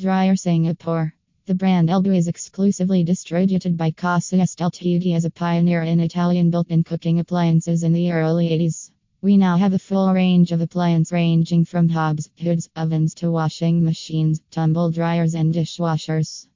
Dryer Singapore. The brand Elba is exclusively distributed by Casa Ltd as a pioneer in Italian built in cooking appliances in the early 80s. We now have a full range of appliances ranging from hobs, hoods, ovens to washing machines, tumble dryers, and dishwashers.